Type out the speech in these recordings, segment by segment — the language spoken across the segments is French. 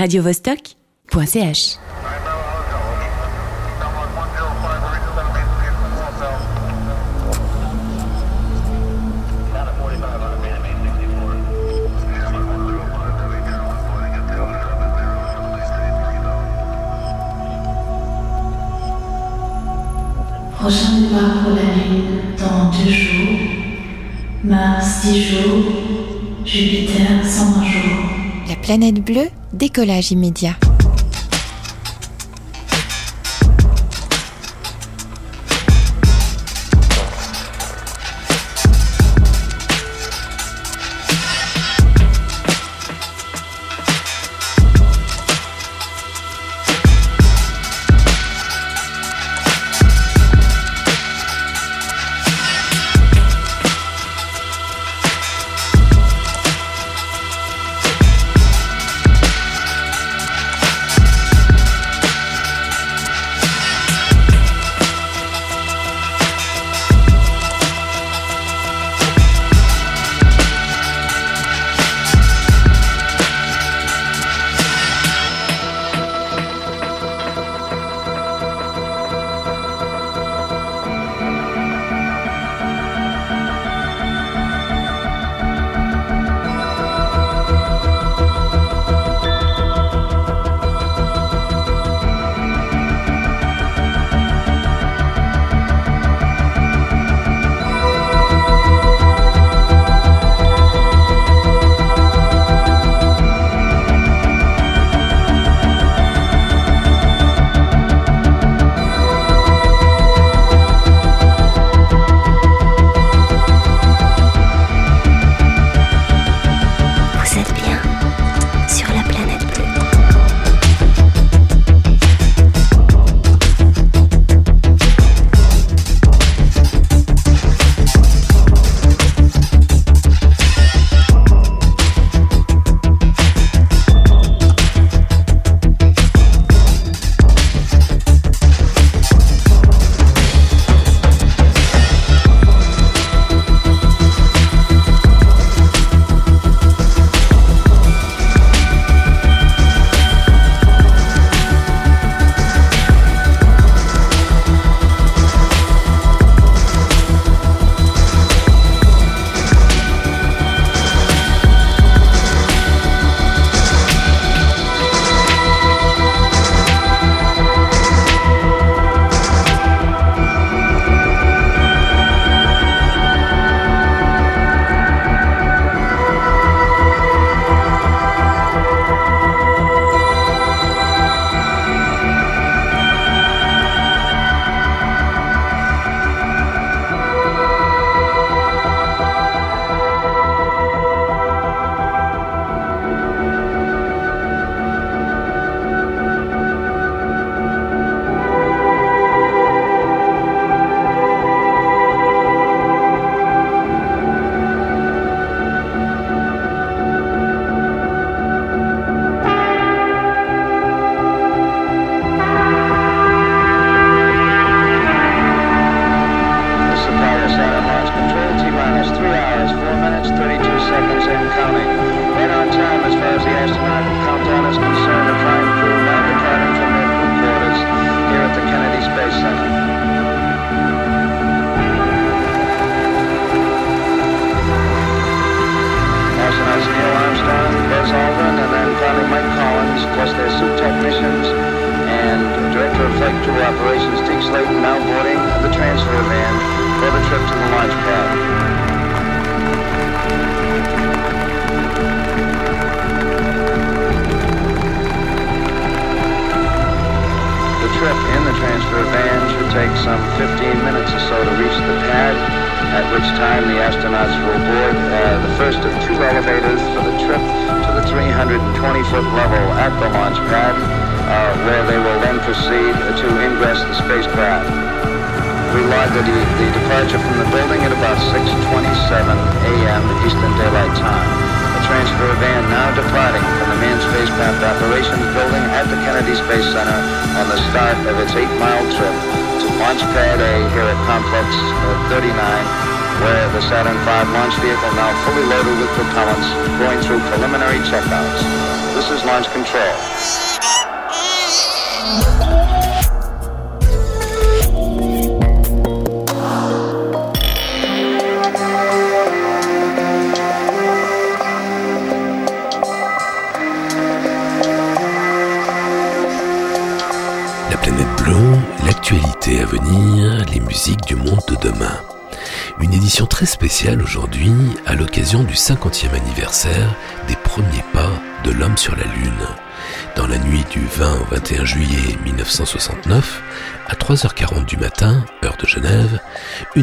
radiovostok.ch Prochain départ pour la Lune dans deux jours, Mars 10 jours, Jupiter 120 jours. Planète bleue, décollage immédiat.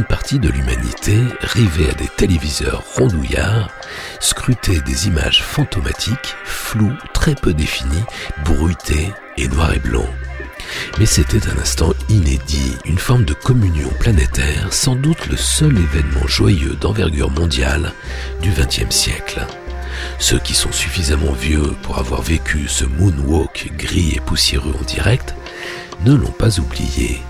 Partie de l'humanité, rivée à des téléviseurs rondouillards, scrutait des images fantomatiques, floues, très peu définies, bruitées et noir et blanc. Mais c'était un instant inédit, une forme de communion planétaire, sans doute le seul événement joyeux d'envergure mondiale du XXe siècle. Ceux qui sont suffisamment vieux pour avoir vécu ce moonwalk gris et poussiéreux en direct ne l'ont pas oublié.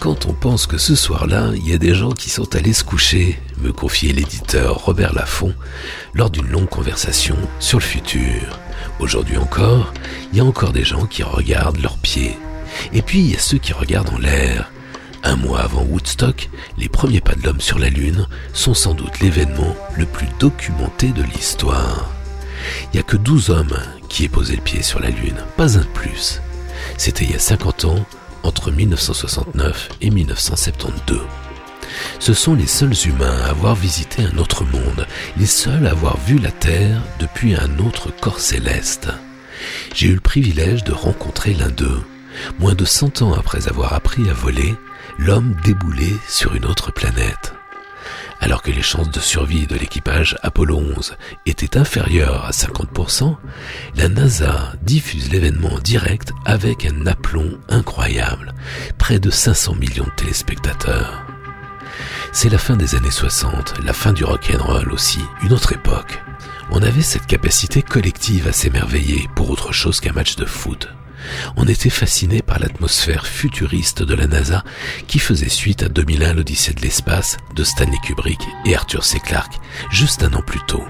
Quand on pense que ce soir-là, il y a des gens qui sont allés se coucher, me confiait l'éditeur Robert Laffont lors d'une longue conversation sur le futur. Aujourd'hui encore, il y a encore des gens qui regardent leurs pieds. Et puis il y a ceux qui regardent en l'air. Un mois avant Woodstock, les premiers pas de l'homme sur la Lune sont sans doute l'événement le plus documenté de l'histoire. Il n'y a que 12 hommes qui aient posé le pied sur la Lune, pas un de plus. C'était il y a 50 ans, entre 1969 et 1972. Ce sont les seuls humains à avoir visité un autre monde, les seuls à avoir vu la Terre depuis un autre corps céleste. J'ai eu le privilège de rencontrer l'un d'eux. Moins de 100 ans après avoir appris à voler, l'homme déboulait sur une autre planète. Alors que les chances de survie de l'équipage Apollo 11 étaient inférieures à 50%, la NASA diffuse l'événement en direct avec un aplomb incroyable, près de 500 millions de téléspectateurs. C'est la fin des années 60, la fin du rock'n'roll aussi, une autre époque. On avait cette capacité collective à s'émerveiller pour autre chose qu'un match de foot. On était fasciné par l'atmosphère futuriste de la NASA qui faisait suite à 2001 l'Odyssée de l'espace de Stanley Kubrick et Arthur C. Clarke juste un an plus tôt.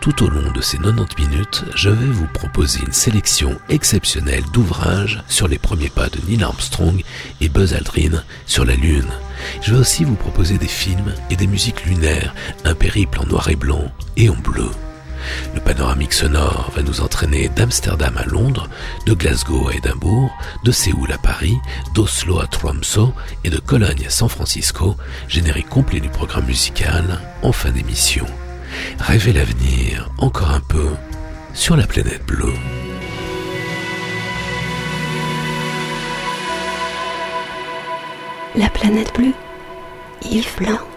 Tout au long de ces 90 minutes, je vais vous proposer une sélection exceptionnelle d'ouvrages sur les premiers pas de Neil Armstrong et Buzz Aldrin sur la Lune. Je vais aussi vous proposer des films et des musiques lunaires, un périple en noir et blanc et en bleu. Le panoramique sonore va nous entraîner d'Amsterdam à Londres, de Glasgow à Édimbourg, de Séoul à Paris, d'Oslo à Tromsø et de Cologne à San Francisco, générique complet du programme musical en fin d'émission. Rêvez l'avenir encore un peu sur la planète bleue. La planète bleue, Yves Blanc.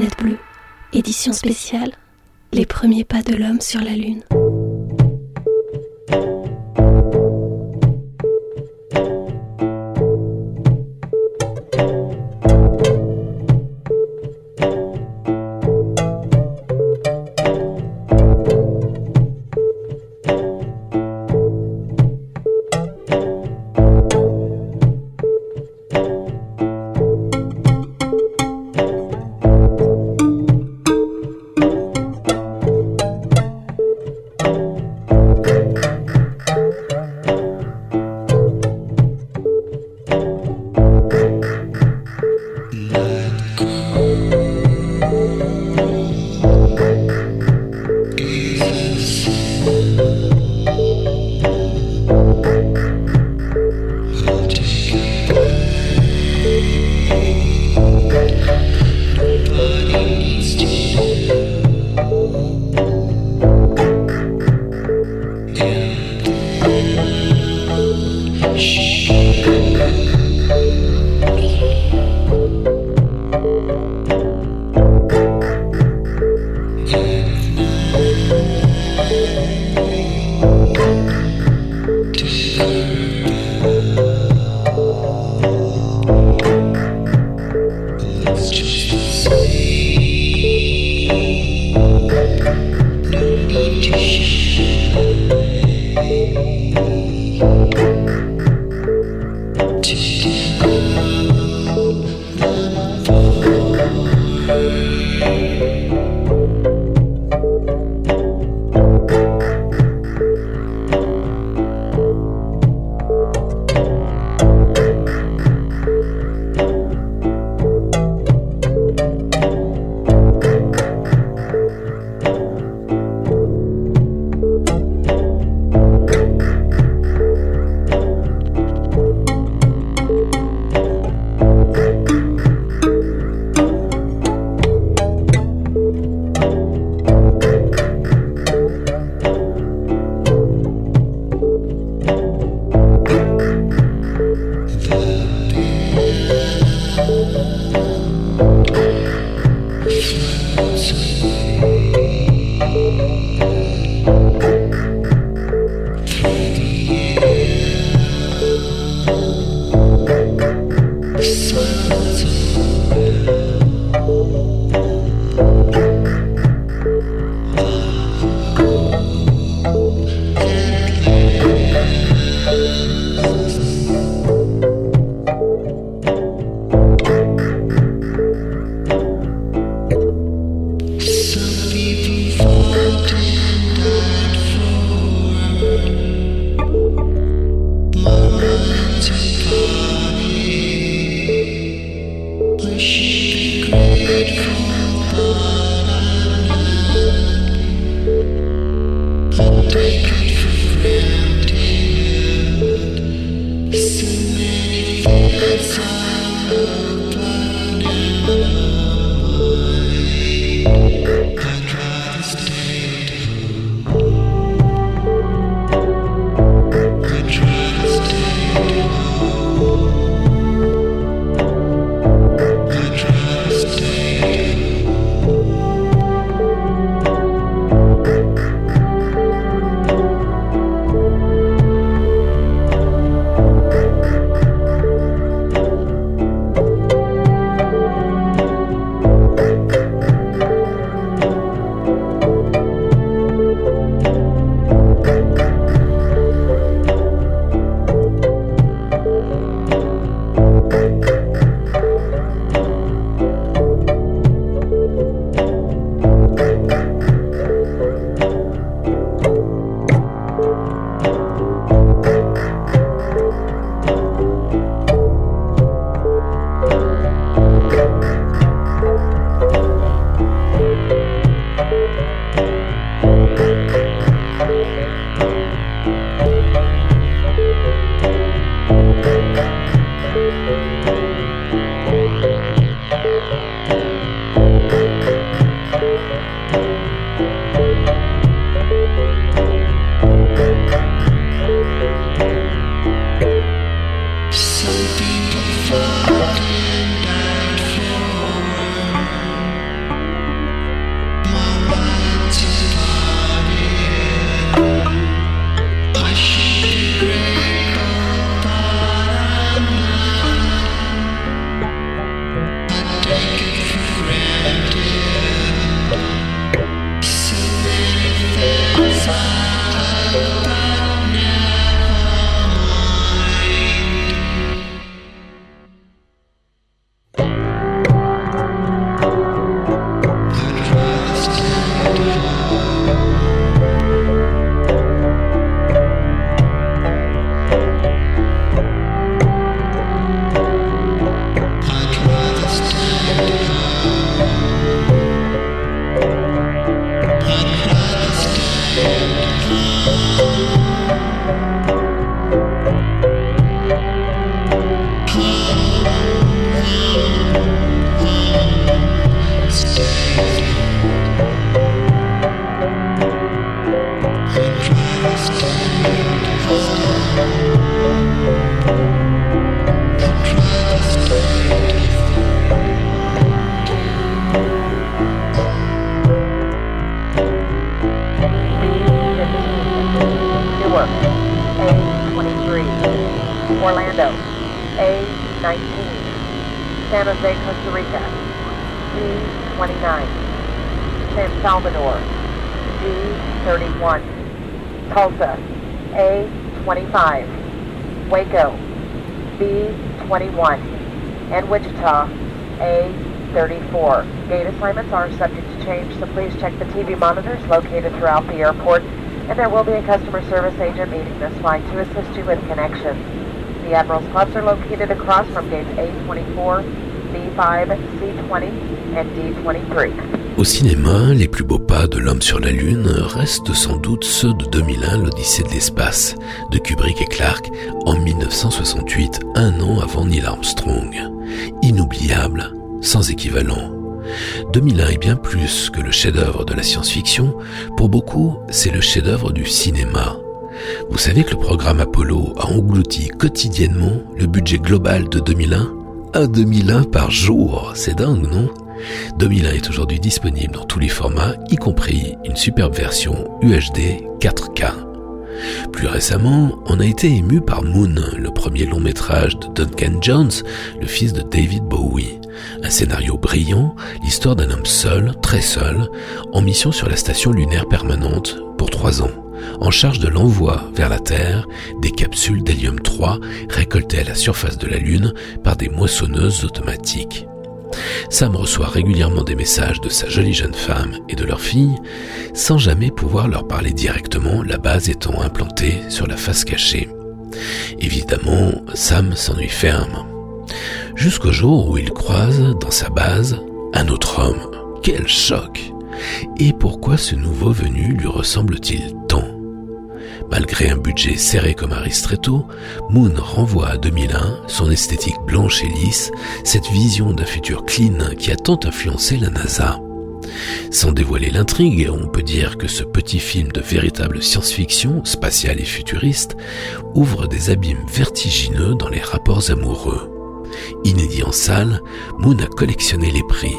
Planète bleue, édition spéciale, les premiers pas de l'homme sur la Lune. San Jose, Costa Rica, D29. San Salvador, D31. Tulsa, A25. Waco, B21. And Wichita, A34. Gate assignments are subject to change, so please check the TV monitors located throughout the airport, and there will be a customer service agent meeting this flight to assist you with connections. The Admiral's Clubs are located across from gates A24, B5, C20, and D23. Au cinéma, les plus beaux pas de l'homme sur la Lune restent sans doute ceux de 2001, l'Odyssée de l'espace, de Kubrick et Clark en 1968, un an avant Neil Armstrong. Inoubliable, sans équivalent. 2001 est bien plus que le chef-d'œuvre de la science-fiction. Pour beaucoup, c'est le chef-d'œuvre du cinéma. Vous savez que le programme Apollo a englouti quotidiennement le budget global de 2001 Un? 2001 par jour. C'est dingue, non? 2001 est aujourd'hui disponible dans tous les formats, y compris une superbe version UHD 4K. Plus récemment, on a été ému par Moon, le premier long métrage de Duncan Jones, le fils de David Bowie. Un scénario brillant, l'histoire d'un homme seul, très seul, en mission sur la station lunaire permanente pour trois ans, en charge de l'envoi vers la Terre des capsules d'hélium 3 récoltées à la surface de la Lune par des moissonneuses automatiques. Sam reçoit régulièrement des messages de sa jolie jeune femme et de leur fille, sans jamais pouvoir leur parler directement, la base étant implantée sur la face cachée. Évidemment, Sam s'ennuie ferme. Jusqu'au jour où il croise, dans sa base, un autre homme. Quel choc Et pourquoi ce nouveau venu lui ressemble-t-il tant? Malgré un budget serré comme un ristretto, Moon renvoie à 2001 son esthétique blanche et lisse, cette vision d'un futur clean qui a tant influencé la NASA. Sans dévoiler l'intrigue, on peut dire que ce petit film de véritable science-fiction, spatiale et futuriste, ouvre des abîmes vertigineux dans les rapports amoureux. Inédit en salle, Moon a collectionné les prix.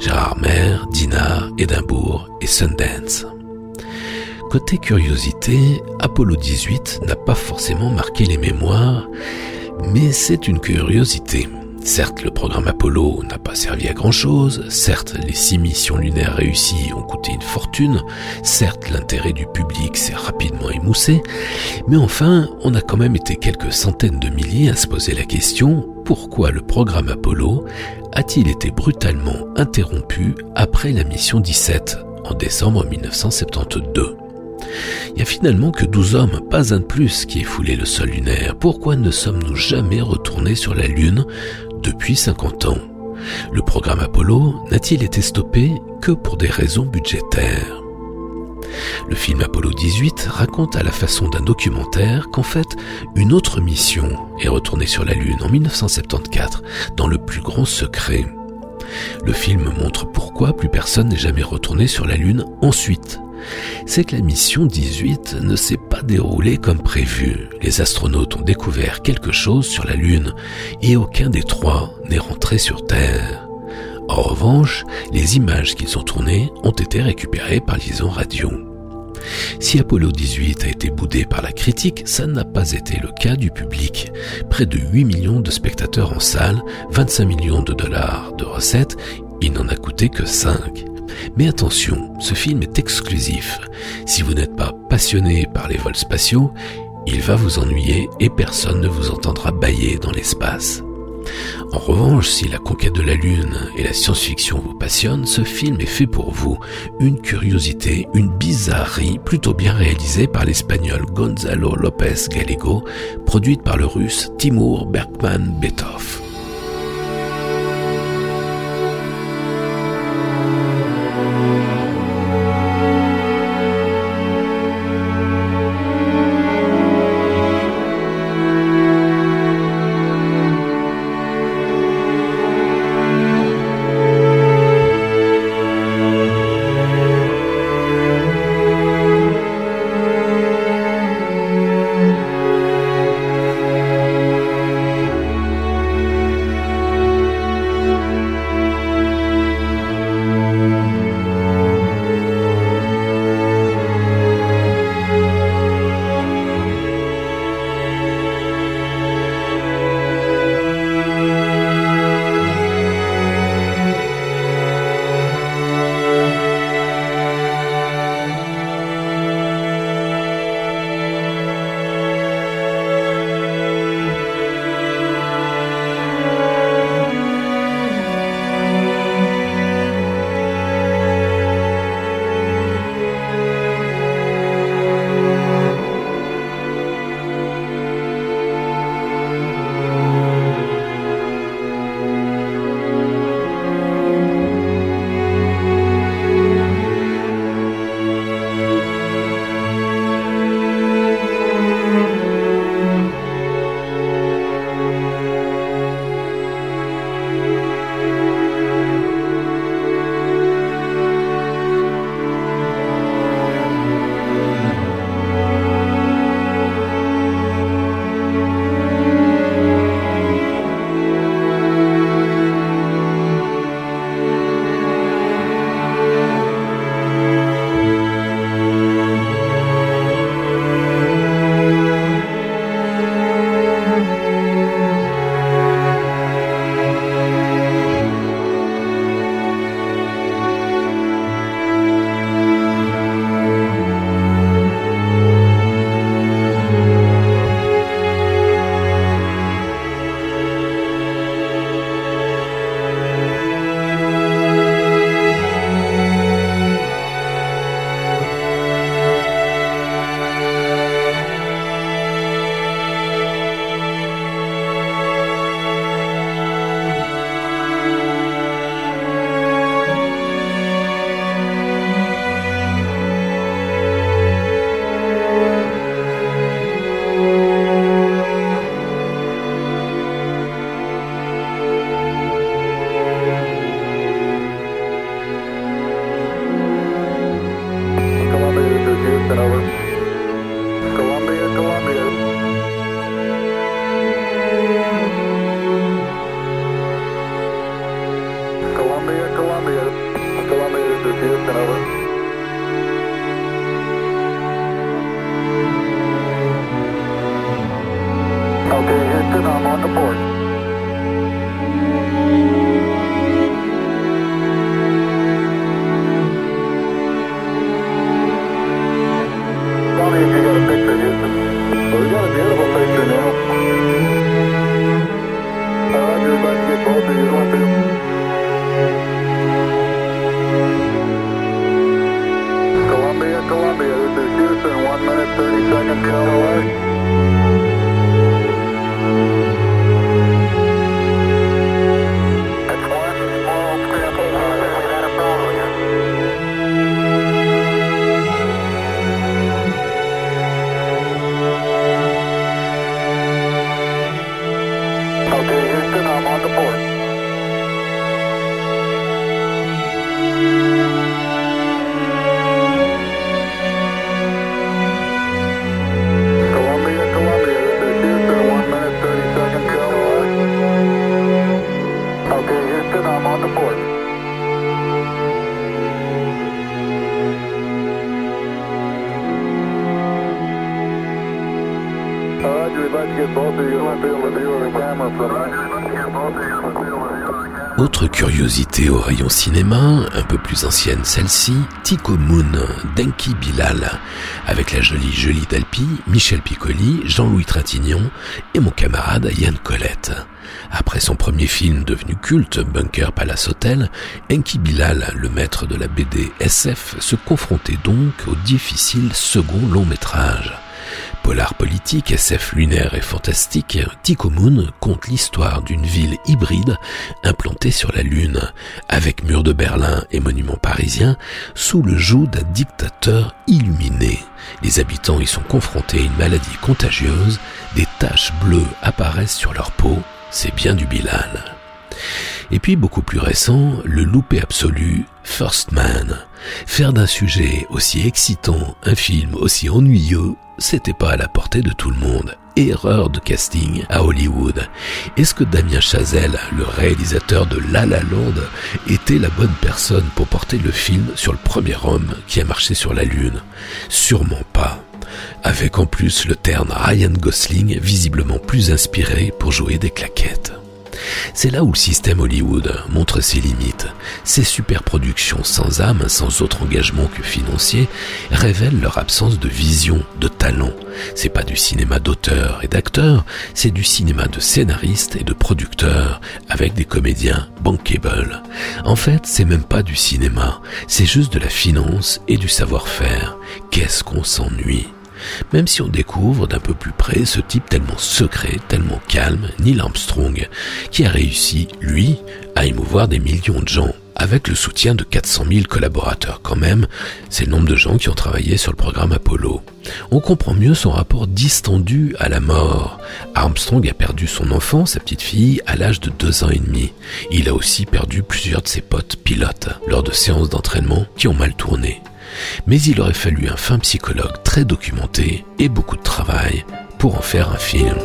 Gérard Mer, Dinard, Édimbourg et Sundance. Côté curiosité, Apollo 18 n'a pas forcément marqué les mémoires, mais c'est une curiosité. Certes, le programme Apollo n'a pas servi à grand chose, certes, les six missions lunaires réussies ont coûté une fortune, certes, l'intérêt du public s'est rapidement émoussé, mais enfin, on a quand même été quelques centaines de milliers à se poser la question, pourquoi le programme Apollo a-t-il été brutalement interrompu après la mission 17 en décembre 1972 il n'y a finalement que douze hommes, pas un de plus, qui aient foulé le sol lunaire. Pourquoi ne sommes-nous jamais retournés sur la Lune depuis 50 ans? Le programme Apollo n'a-t-il été stoppé que pour des raisons budgétaires? Le film Apollo 18 raconte à la façon d'un documentaire qu'en fait, une autre mission est retournée sur la Lune en 1974 dans le plus grand secret. Le film montre pourquoi plus personne n'est jamais retourné sur la Lune ensuite c'est que la mission 18 ne s'est pas déroulée comme prévu. Les astronautes ont découvert quelque chose sur la Lune et aucun des trois n'est rentré sur Terre. En revanche, les images qu'ils ont tournées ont été récupérées par liaison radio. Si Apollo 18 a été boudé par la critique, ça n'a pas été le cas du public. Près de 8 millions de spectateurs en salle, 25 millions de dollars de recettes, il n'en a coûté que 5. Mais attention, ce film est exclusif. Si vous n'êtes pas passionné par les vols spatiaux, il va vous ennuyer et personne ne vous entendra bailler dans l'espace. En revanche, si la conquête de la Lune et la science-fiction vous passionnent, ce film est fait pour vous. Une curiosité, une bizarrerie plutôt bien réalisée par l'espagnol Gonzalo López Gallego, produite par le russe Timur Bergman-Betov. Autre curiosité au rayon cinéma, un peu plus ancienne celle-ci, Tico Moon d'Enki Bilal, avec la jolie Jolie Dalpi, Michel Piccoli, Jean-Louis Trintignant et mon camarade Yann Colette. Après son premier film devenu culte, Bunker Palace Hotel, Enki Bilal, le maître de la BD SF, se confrontait donc au difficile second long métrage. Polar politique, SF lunaire et fantastique, Tico Moon conte l'histoire d'une ville hybride implantée sur la Lune, avec murs de Berlin et monuments parisiens, sous le joug d'un dictateur illuminé. Les habitants y sont confrontés à une maladie contagieuse, des taches bleues apparaissent sur leur peau, c'est bien du Bilal. Et puis beaucoup plus récent, le loupé absolu, First Man. Faire d'un sujet aussi excitant un film aussi ennuyeux, c'était pas à la portée de tout le monde. Erreur de casting à Hollywood. Est-ce que Damien Chazelle, le réalisateur de La La Land, était la bonne personne pour porter le film sur le premier homme qui a marché sur la Lune? Sûrement pas. Avec en plus le terne Ryan Gosling visiblement plus inspiré pour jouer des claquettes. C'est là où le système Hollywood montre ses limites. Ces superproductions sans âme, sans autre engagement que financier, révèlent leur absence de vision, de talent. C'est pas du cinéma d'auteur et d'acteurs, c'est du cinéma de scénaristes et de producteurs, avec des comédiens bankable. En fait, c'est même pas du cinéma, c'est juste de la finance et du savoir-faire. Qu'est-ce qu'on s'ennuie? Même si on découvre d'un peu plus près ce type tellement secret, tellement calme, Neil Armstrong, qui a réussi, lui, à émouvoir des millions de gens, avec le soutien de 400 000 collaborateurs quand même, c'est le nombre de gens qui ont travaillé sur le programme Apollo. On comprend mieux son rapport distendu à la mort. Armstrong a perdu son enfant, sa petite fille, à l'âge de deux ans et demi. Il a aussi perdu plusieurs de ses potes pilotes lors de séances d'entraînement qui ont mal tourné mais il aurait fallu un fin psychologue très documenté et beaucoup de travail pour en faire un film.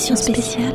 Édition spéciale,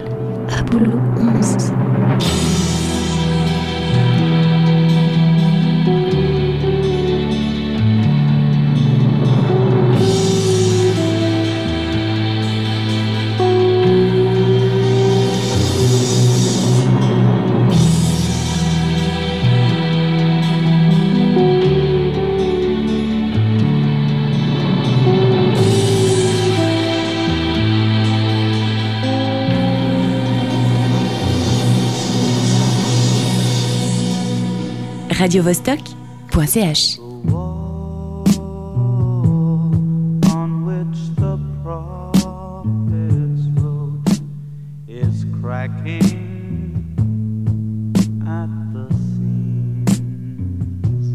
seams.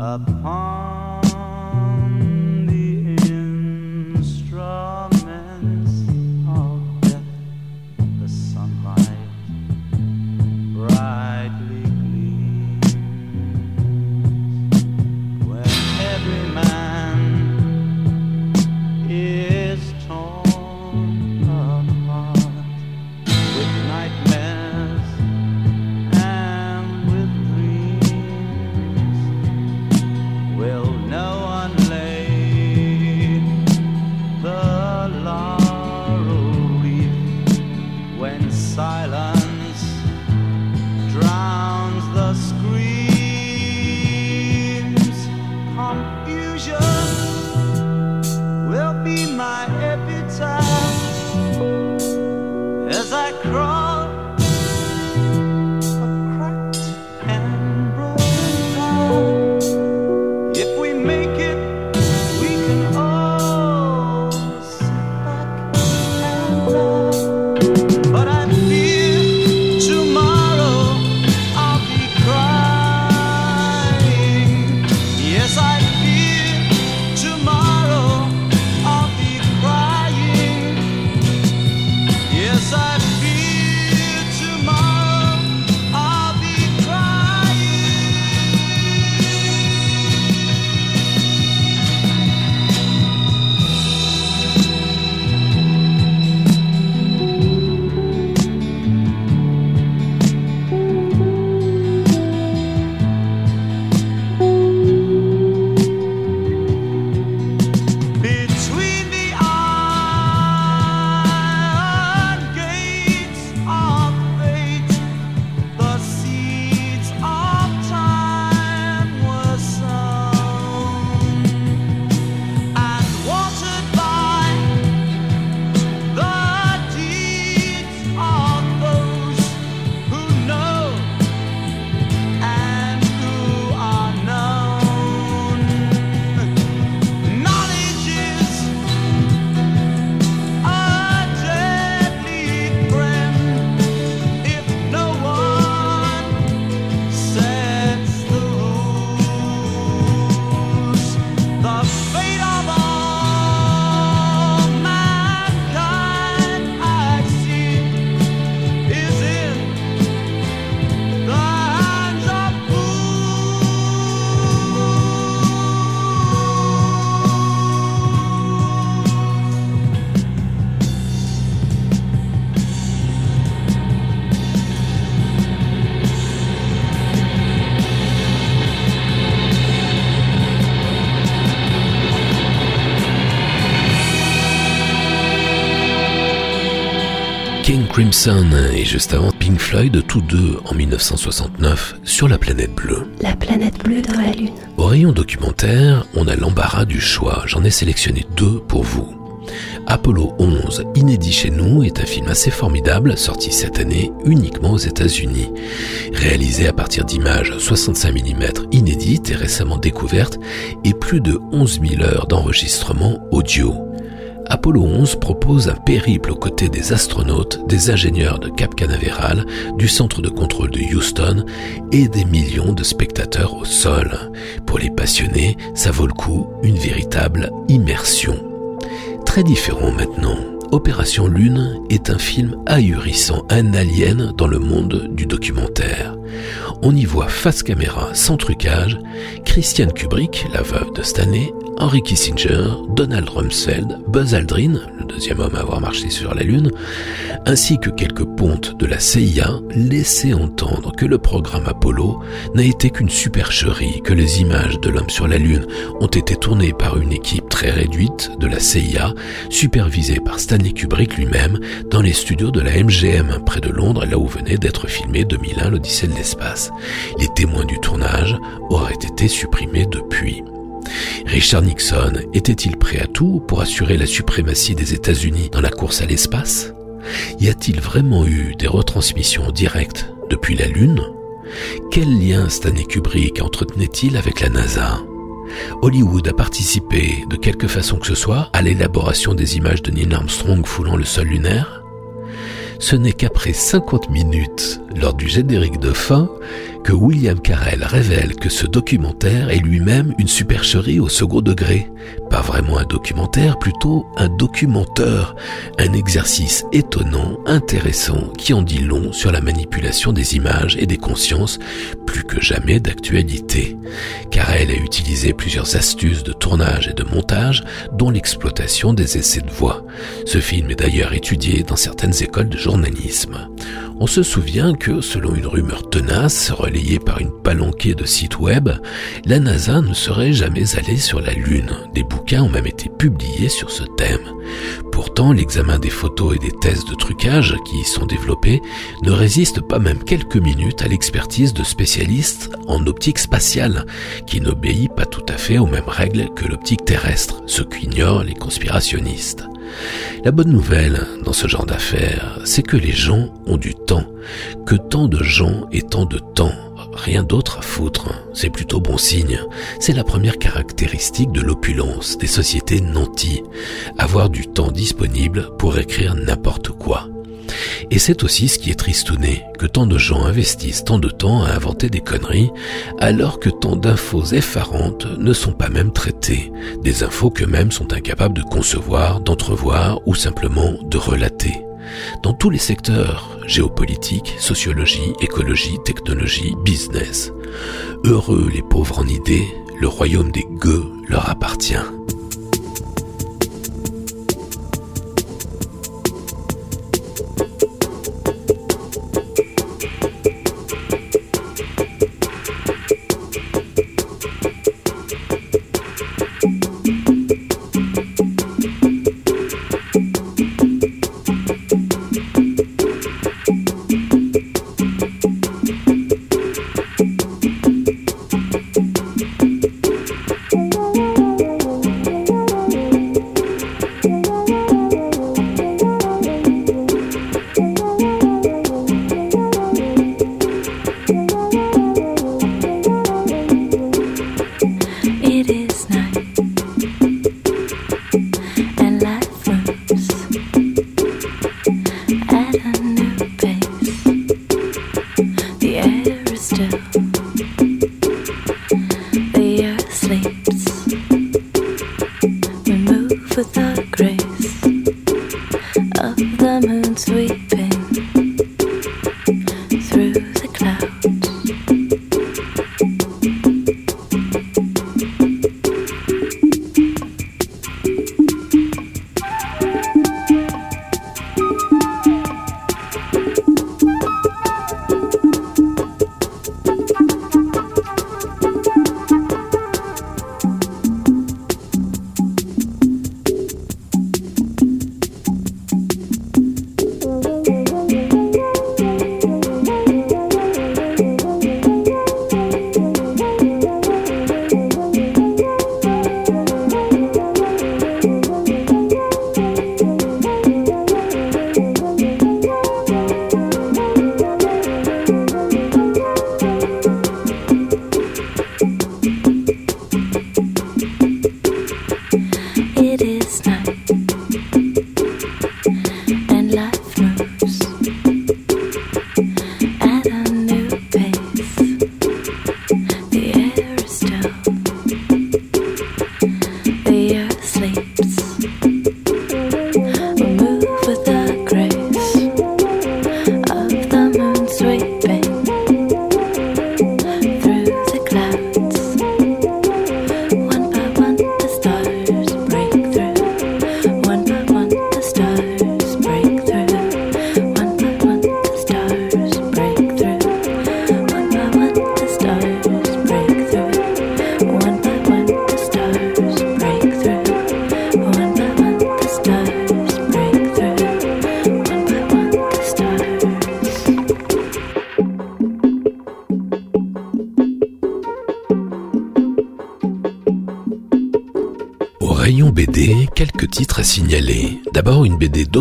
Upon Crimson et juste avant Pink Floyd, tous deux en 1969 sur la planète bleue. La planète bleue dans la lune. Au rayon documentaire, on a l'embarras du choix. J'en ai sélectionné deux pour vous. Apollo 11, inédit chez nous, est un film assez formidable, sorti cette année uniquement aux États-Unis. Réalisé à partir d'images 65 mm inédites et récemment découvertes, et plus de 11 000 heures d'enregistrement audio. Apollo 11 propose un périple aux côtés des astronautes, des ingénieurs de Cap Canaveral, du centre de contrôle de Houston et des millions de spectateurs au sol. Pour les passionnés, ça vaut le coup, une véritable immersion. Très différent maintenant. Opération Lune est un film ahurissant, un alien dans le monde du documentaire. On y voit face caméra, sans trucage, Christiane Kubrick, la veuve de Stanley, Henry Kissinger, Donald Rumsfeld, Buzz Aldrin, le deuxième homme à avoir marché sur la Lune, ainsi que quelques pontes de la CIA laissaient entendre que le programme Apollo n'a été qu'une supercherie, que les images de l'homme sur la Lune ont été tournées par une équipe très réduite de la CIA, supervisée par Stanley Kubrick lui-même, dans les studios de la MGM près de Londres, là où venait d'être filmé 2001 l'Odyssée de l'espace. Les témoins du tournage auraient été supprimés depuis. Richard Nixon était-il prêt à tout pour assurer la suprématie des États-Unis dans la course à l'espace? Y a-t-il vraiment eu des retransmissions directes depuis la Lune? Quel lien Stanley Kubrick entretenait-il avec la NASA? Hollywood a participé, de quelque façon que ce soit, à l'élaboration des images de Neil Armstrong foulant le sol lunaire? Ce n'est qu'après 50 minutes, lors du générique de fin, que William Carell révèle que ce documentaire est lui-même une supercherie au second degré. Pas vraiment un documentaire, plutôt un documenteur, un exercice étonnant, intéressant, qui en dit long sur la manipulation des images et des consciences, plus que jamais d'actualité. Carell a utilisé plusieurs astuces de tournage et de montage, dont l'exploitation des essais de voix. Ce film est d'ailleurs étudié dans certaines écoles de journalisme. On se souvient que, selon une rumeur tenace, relayée par une palanquée de sites web, la NASA ne serait jamais allée sur la Lune. Des bouquins ont même été publiés sur ce thème. Pourtant, l'examen des photos et des tests de trucage qui y sont développés ne résiste pas même quelques minutes à l'expertise de spécialistes en optique spatiale, qui n'obéit pas tout à fait aux mêmes règles que l'optique terrestre, ce qu'ignorent les conspirationnistes. La bonne nouvelle dans ce genre d'affaires, c'est que les gens ont du temps, que tant de gens et tant de temps, rien d'autre à foutre, c'est plutôt bon signe. C'est la première caractéristique de l'opulence des sociétés nanties, avoir du temps disponible pour écrire n'importe quoi. Et c'est aussi ce qui est tristouné, que tant de gens investissent tant de temps à inventer des conneries, alors que tant d'infos effarantes ne sont pas même traitées, des infos qu'eux-mêmes sont incapables de concevoir, d'entrevoir ou simplement de relater. Dans tous les secteurs, géopolitique, sociologie, écologie, technologie, business. Heureux les pauvres en idées, le royaume des gueux leur appartient.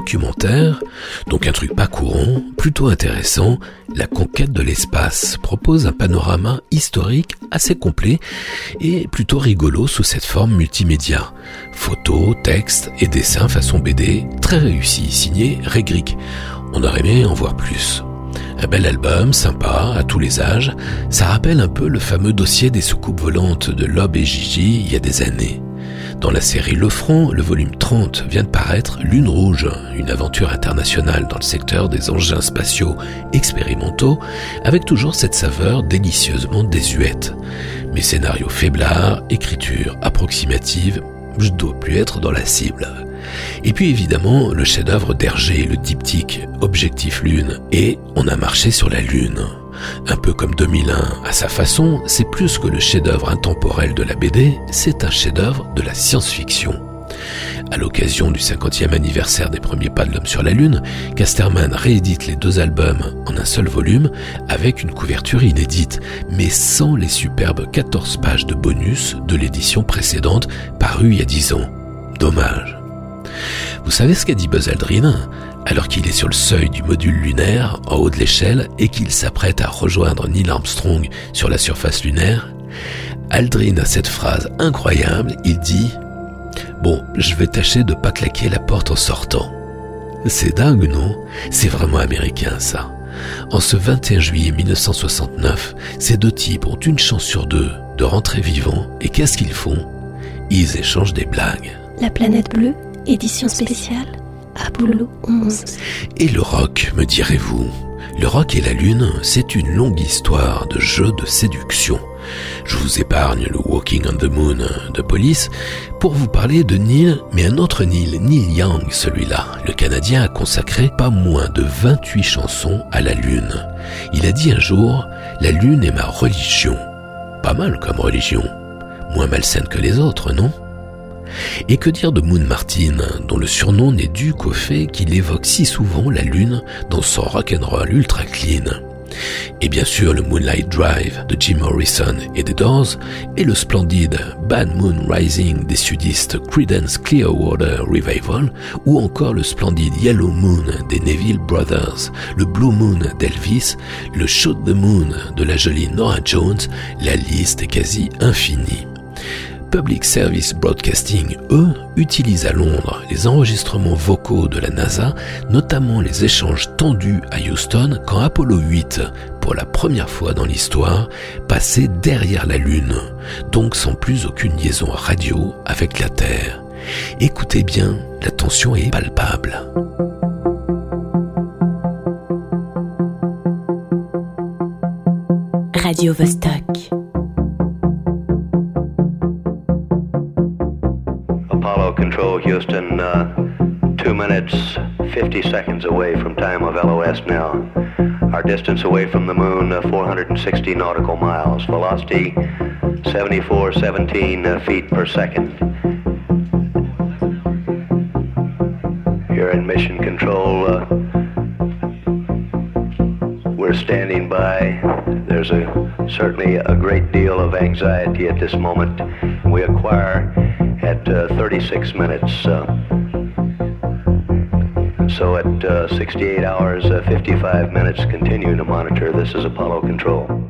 Documentaire, donc un truc pas courant, plutôt intéressant. La conquête de l'espace propose un panorama historique assez complet et plutôt rigolo sous cette forme multimédia. Photos, textes et dessins façon BD, très réussi, signé Régric. On aurait aimé en voir plus. Un bel album, sympa, à tous les âges. Ça rappelle un peu le fameux dossier des soucoupes volantes de Lob et Gigi il y a des années. Dans la série Le Front, le volume 30 vient de paraître Lune Rouge, une aventure internationale dans le secteur des engins spatiaux expérimentaux, avec toujours cette saveur délicieusement désuète. Mes scénarios faiblards, écriture approximative, je dois plus être dans la cible. Et puis évidemment, le chef-d'œuvre d'Hergé, le diptyque Objectif Lune et On a marché sur la Lune. Un peu comme 2001, à sa façon, c'est plus que le chef-d'œuvre intemporel de la BD, c'est un chef-d'œuvre de la science-fiction. À l'occasion du 50e anniversaire des premiers pas de l'homme sur la Lune, Casterman réédite les deux albums en un seul volume avec une couverture inédite, mais sans les superbes 14 pages de bonus de l'édition précédente parue il y a 10 ans. Dommage. Vous savez ce qu'a dit Buzz Aldrin? Alors qu'il est sur le seuil du module lunaire, en haut de l'échelle, et qu'il s'apprête à rejoindre Neil Armstrong sur la surface lunaire Aldrin a cette phrase incroyable, il dit « Bon, je vais tâcher de pas claquer la porte en sortant ». C'est dingue, non? C'est vraiment américain, ça. En ce 21 juillet 1969, ces deux types ont une chance sur deux de rentrer vivants, et qu'est-ce qu'ils font? Ils échangent des blagues. La planète bleue, édition spéciale, Apollo 11. Et le rock, me direz-vous Le rock et la lune, c'est une longue histoire de jeu de séduction. Je vous épargne le Walking on the Moon de Police pour vous parler de Neil, mais un autre Neil, Neil Young celui-là. Le Canadien a consacré pas moins de 28 chansons à la lune. Il a dit un jour, la lune est ma religion. Pas mal comme religion. Moins malsaine que les autres, non? Et que dire de Moon Martin, dont le surnom n'est dû qu'au fait qu'il évoque si souvent la lune dans son rock'n'roll ultra clean et bien sûr le Moonlight Drive de Jim Morrison et des Doors, et le splendide Bad Moon Rising des sudistes Creedence Clearwater Revival, ou encore le splendide Yellow Moon des Neville Brothers, le Blue Moon d'Elvis, le Shoot the Moon de la jolie Nora Jones, la liste est quasi infinie. Public Service Broadcasting, eux, utilisent à Londres les enregistrements vocaux de la NASA, notamment les échanges tendus à Houston quand Apollo 8, pour la première fois dans l'histoire, passait derrière la Lune, donc sans plus aucune liaison radio avec la Terre. Écoutez bien, la tension est palpable. Radio Vostok. Control Houston, uh, 2 minutes 50 seconds away from time of LOS now. Our distance away from the moon, uh, 460 nautical miles. Velocity, 7417 uh, feet per second. Here in Mission Control, uh, we're standing by. There's a certainly a great deal of anxiety at this moment. We acquire at uh, 36 minutes. Uh, so at uh, 68 hours, uh, 55 minutes, continue to monitor. This is Apollo Control.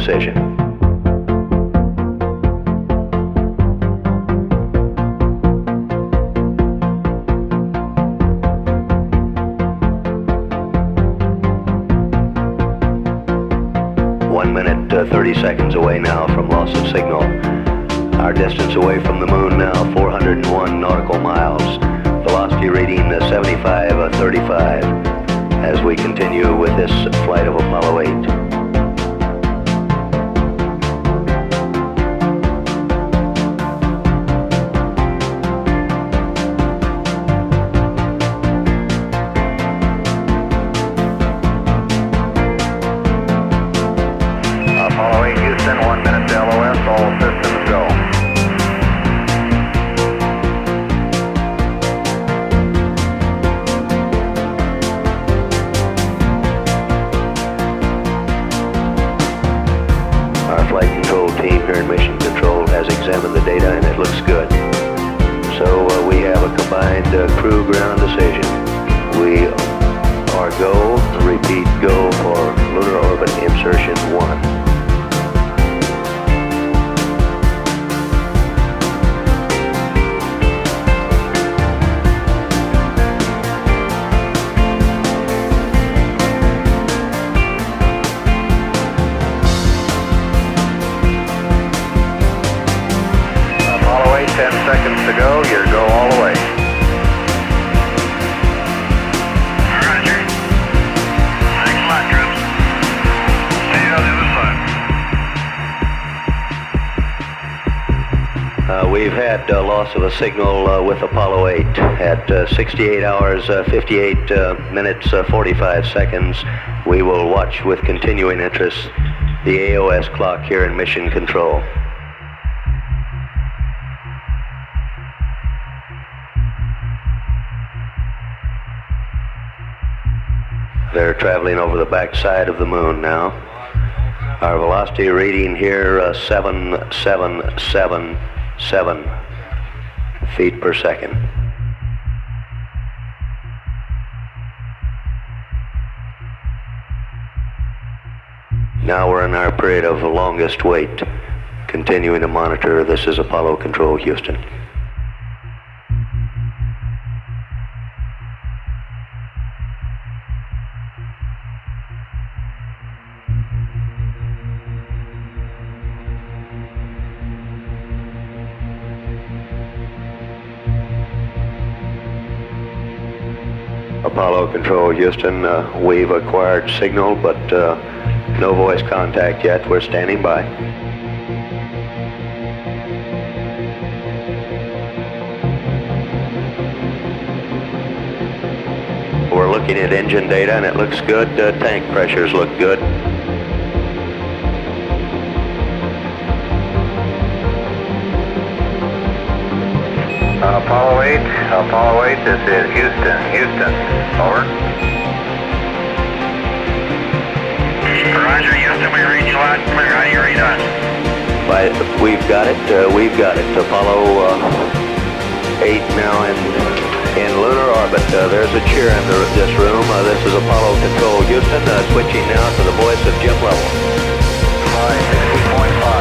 Decision. One minute, uh, 30 seconds away now from loss of signal. Our distance away from the moon now, 401 nautical miles. Velocity reading uh, 75, uh, 35 as we continue with this flight of Apollo 8. Loss of a signal uh, with Apollo 8 at uh, 68 hours, uh, 58 uh, minutes, uh, 45 seconds. We will watch with continuing interest the AOS clock here in Mission Control. They're traveling over the backside of the moon now. Our velocity reading here, uh, 7777 feet per second. Now we're in our period of longest wait. Continuing to monitor. This is Apollo Control, Houston. Apollo Control, Houston. Uh, we've acquired signal, but uh, no voice contact yet. We're standing by. We're looking at engine data, and it looks good. Uh, tank pressures look good. Apollo 8, Apollo 8, this is Houston. Houston, over. Roger, Houston, we read you loud and clear. How do you read us? By, we've got it. Uh, we've got it. Apollo uh, 8 now in in lunar orbit. Uh, there's a cheer in the, this room. Uh, this is Apollo Control, Houston. Uh, switching now to the voice of Jim Lovell. Flight 60.5,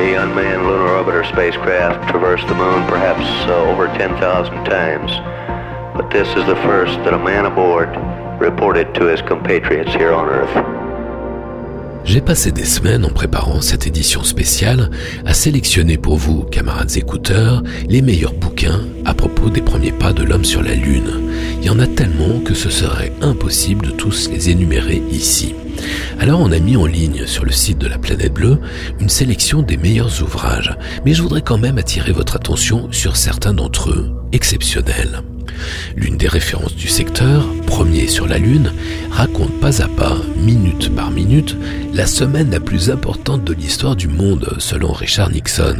The unmanned lunar orbiter spacecraft traversed the moon perhaps over 10,000 times. But this is the first that a man aboard reported to his compatriots here on Earth. J'ai passé des semaines en préparant cette édition spéciale à sélectionner pour vous, camarades écouteurs, les meilleurs bouquins à propos des premiers pas de l'homme sur la Lune. Il y en a tellement que ce serait impossible de tous les énumérer ici. Alors on a mis en ligne sur le site de la planète bleue une sélection des meilleurs ouvrages, mais je voudrais quand même attirer votre attention sur certains d'entre eux, exceptionnels. L'une des références du secteur, premier sur la Lune, raconte pas à pas, minute par minute, la semaine la plus importante de l'histoire du monde, selon Richard Nixon,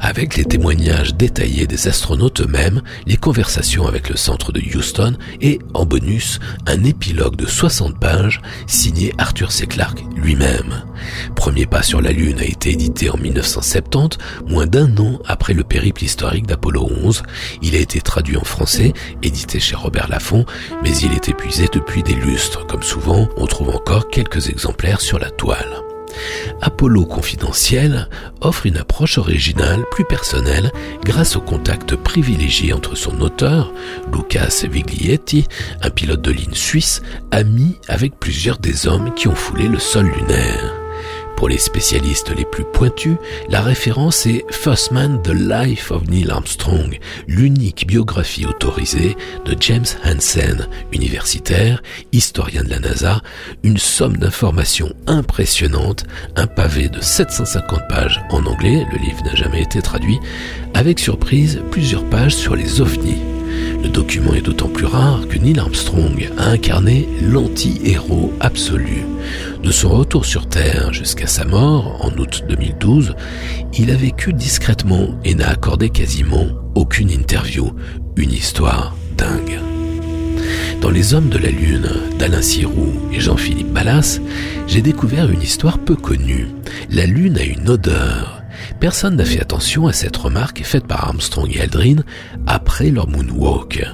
avec les témoignages détaillés des astronautes eux-mêmes, les conversations avec le centre de Houston et, en bonus, un épilogue de 60 pages signé Arthur C. Clarke lui-même. Premier pas sur la Lune a été édité en 1970, moins d'un an après le périple historique d'Apollo 11. Il a été traduit en français édité chez Robert Laffont, mais il est épuisé depuis des lustres. Comme souvent, on trouve encore quelques exemplaires sur la toile. Apollo Confidentiel offre une approche originale, plus personnelle, grâce au contact privilégié entre son auteur, Lucas Viglietti, un pilote de ligne suisse, ami avec plusieurs des hommes qui ont foulé le sol lunaire. Pour les spécialistes les plus pointus, la référence est First Man, The Life of Neil Armstrong, l'unique biographie autorisée de James Hansen, universitaire, historien de la NASA, une somme d'informations impressionnantes, un pavé de 750 pages en anglais, le livre n'a jamais été traduit, avec surprise plusieurs pages sur les ovnis. Le document est d'autant plus rare que Neil Armstrong a incarné l'anti-héros absolu. De son retour sur Terre jusqu'à sa mort en août 2012, il a vécu discrètement et n'a accordé quasiment aucune interview, une histoire dingue. Dans Les Hommes de la Lune d'Alain Sirou et Jean-Philippe Ballas, j'ai découvert une histoire peu connue. La Lune a une odeur. Personne n'a fait attention à cette remarque faite par Armstrong et Aldrin après leur moonwalk.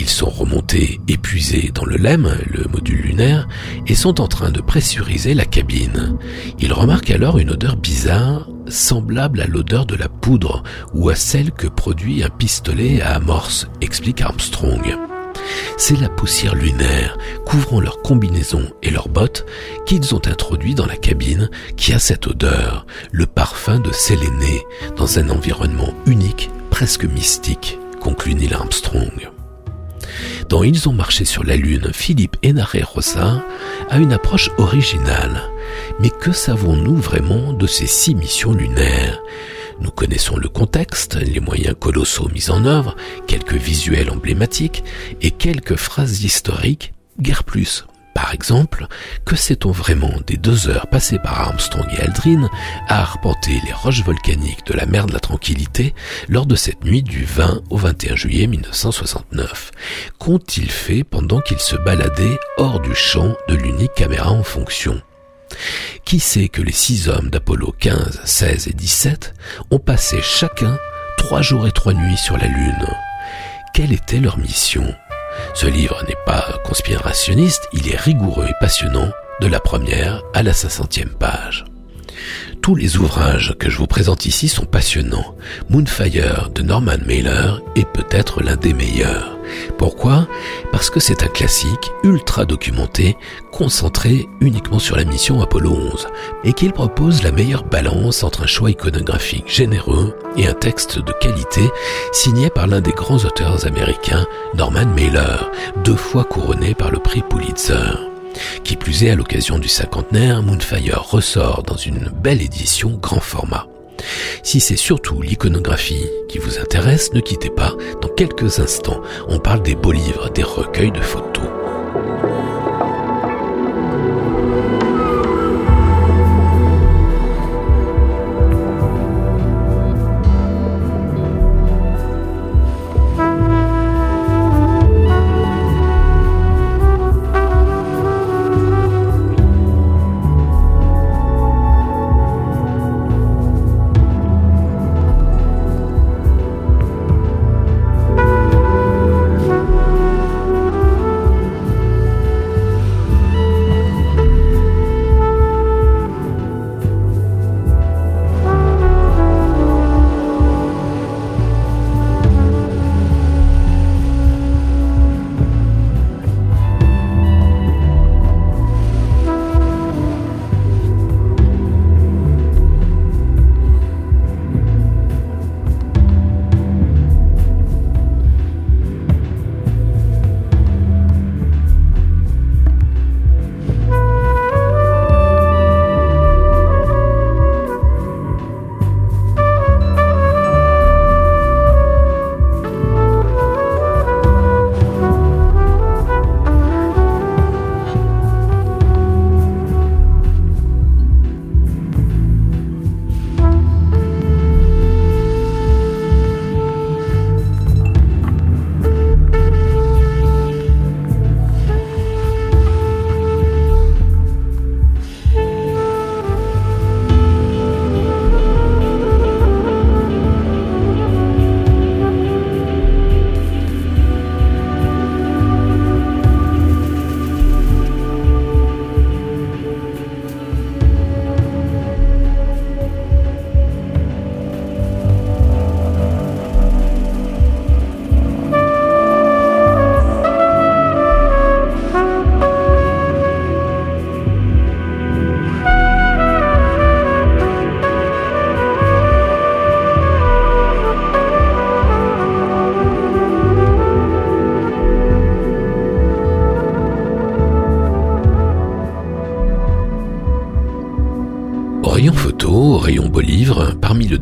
Ils sont remontés épuisés dans le LEM, le module lunaire, et sont en train de pressuriser la cabine. Ils remarquent alors une odeur bizarre, semblable à l'odeur de la poudre ou à celle que produit un pistolet à amorce, explique Armstrong. C'est la poussière lunaire couvrant leurs combinaisons et leurs bottes qu'ils ont introduit dans la cabine qui a cette odeur, le parfum de Séléné, dans un environnement unique, presque mystique, conclut Neil Armstrong. Dans Ils ont marché sur la Lune, Philippe Hénaré Rosa a une approche originale. Mais que savons-nous vraiment de ces six missions lunaires? Nous connaissons le contexte, les moyens colossaux mis en œuvre, quelques visuels emblématiques et quelques phrases historiques, guère plus. Par exemple, que sait-on vraiment des deux heures passées par Armstrong et Aldrin à arpenter les roches volcaniques de la mer de la Tranquillité lors de cette nuit du 20 au 21 juillet 1969 Qu'ont-ils fait pendant qu'ils se baladaient hors du champ de l'unique caméra en fonction? Qui sait que les six hommes d'Apollo 15, 16 et 17 ont passé chacun trois jours et trois nuits sur la Lune? Quelle était leur mission? Ce livre n'est pas conspirationniste, il est rigoureux et passionnant de la première à la 500e page. Tous les ouvrages que je vous présente ici sont passionnants. Moonfire de Norman Mailer est peut-être l'un des meilleurs. Pourquoi? Parce que c'est un classique ultra documenté, concentré uniquement sur la mission Apollo 11, et qu'il propose la meilleure balance entre un choix iconographique généreux et un texte de qualité signé par l'un des grands auteurs américains, Norman Mailer, deux fois couronné par le prix Pulitzer. Qui plus est, à l'occasion du cinquantenaire, Moonfire ressort dans une belle édition grand format. Si c'est surtout l'iconographie qui vous intéresse, ne quittez pas, dans quelques instants, on parle des beaux livres, des recueils de photos.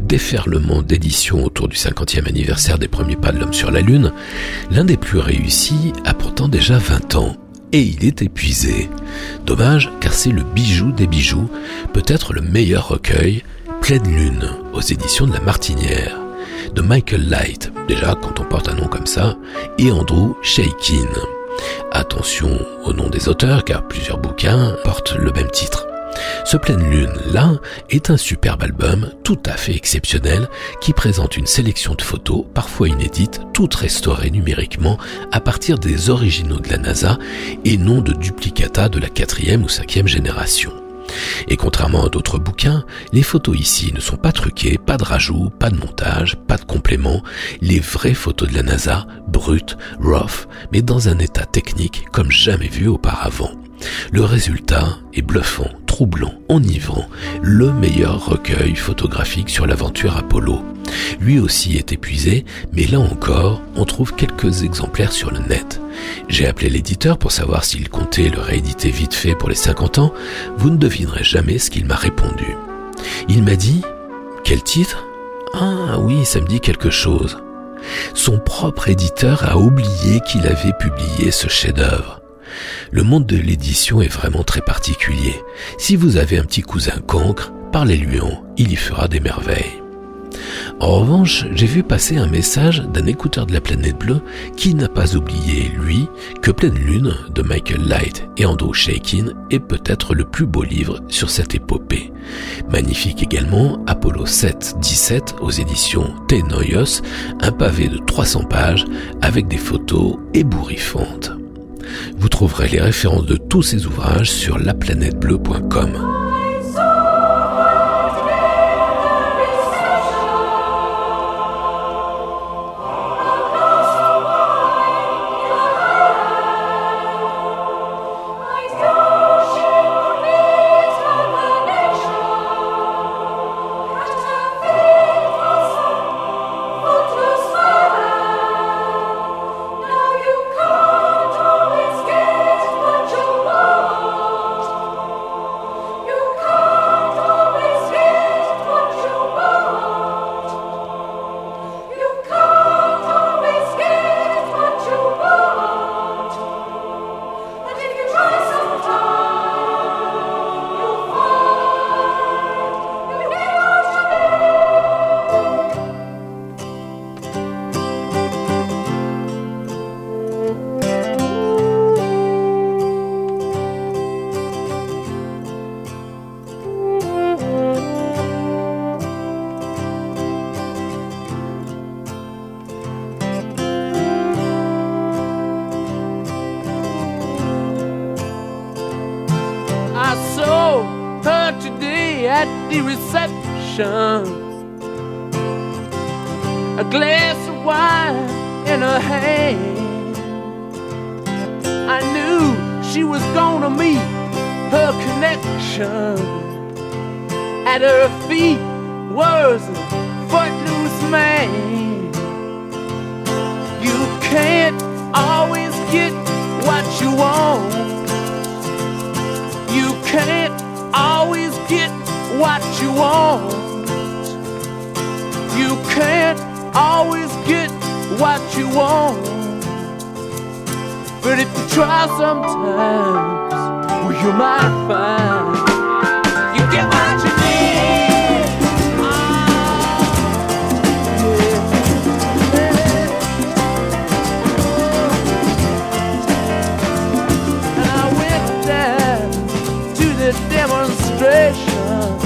Déferlement d'éditions autour du 50e anniversaire des premiers pas de l'homme sur la Lune, l'un des plus réussis a pourtant déjà 20 ans. Et il est épuisé. Dommage, car c'est le bijou des bijoux, peut-être le meilleur recueil, Pleine Lune, aux éditions de la Martinière, de Michael Light, déjà quand on porte un nom comme ça, et Andrew Shakin. Attention au nom des auteurs, car plusieurs bouquins portent le même titre. Ce Pleine Lune, là, est un superbe album tout à fait exceptionnel qui présente une sélection de photos, parfois inédites, toutes restaurées numériquement à partir des originaux de la NASA et non de duplicata de la quatrième ou cinquième génération. Et contrairement à d'autres bouquins, les photos ici ne sont pas truquées, pas de rajout, pas de montage, pas de complément, les vraies photos de la NASA, brutes, rough, mais dans un état technique comme jamais vu auparavant. Le résultat est bluffant, troublant, enivrant, le meilleur recueil photographique sur l'aventure Apollo. Lui aussi est épuisé, mais là encore, on trouve quelques exemplaires sur le net. J'ai appelé l'éditeur pour savoir s'il comptait le rééditer vite fait pour les 50 ans. Vous ne devinerez jamais ce qu'il m'a répondu. Il m'a dit Quel titre? Ah oui, ça me dit quelque chose. Son propre éditeur a oublié qu'il avait publié ce chef-d'œuvre. Le monde de l'édition est vraiment très particulier. Si vous avez un petit cousin cancre, parlez-lui en, il y fera des merveilles. En revanche, j'ai vu passer un message d'un écouteur de la planète bleue qui n'a pas oublié, lui, que Pleine Lune de Michael Light et Andrew Shakin est peut-être le plus beau livre sur cette épopée. Magnifique également Apollo 7-17 aux éditions Tenoyos, un pavé de 300 pages avec des photos ébouriffantes. Vous trouverez les références de tous ces ouvrages sur laplanètebleu.com. she was gonna meet her connection. At her feet was a footloose man. You can't always get what you want. You can't always get what you want. You can't always get what you want. But if you try sometimes, well, you might find you get what you need. And I went down to the demonstration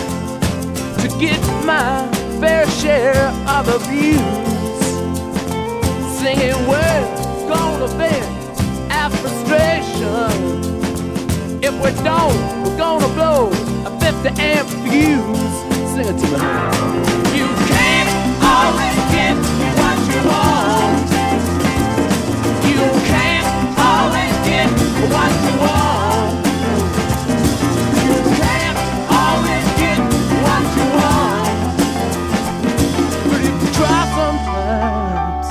to get my fair share of abuse. Singing, we're gonna frustration. If we don't, we're gonna blow a 50 amp fuse. Sing it to me. You can't always get what you want. You can't always get what you want. You can't always get what you want. But if you try sometimes,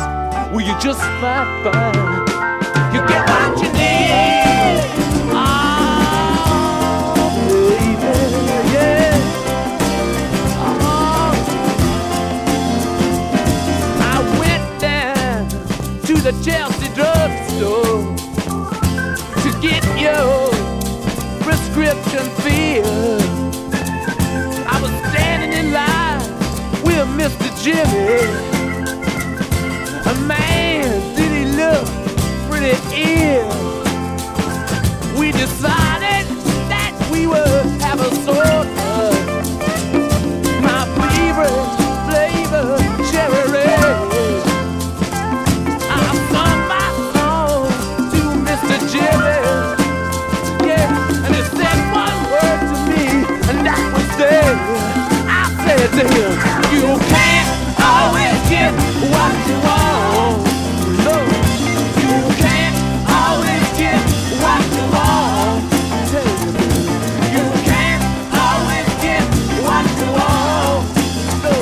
you just might find you get what the Chelsea drugstore to get your prescription filled. I was standing in line with Mr. Jimmy. A man, did he look pretty ill? To him, You can't always get what you want. No, you can't always get what you want. You, can't always get what you want. No,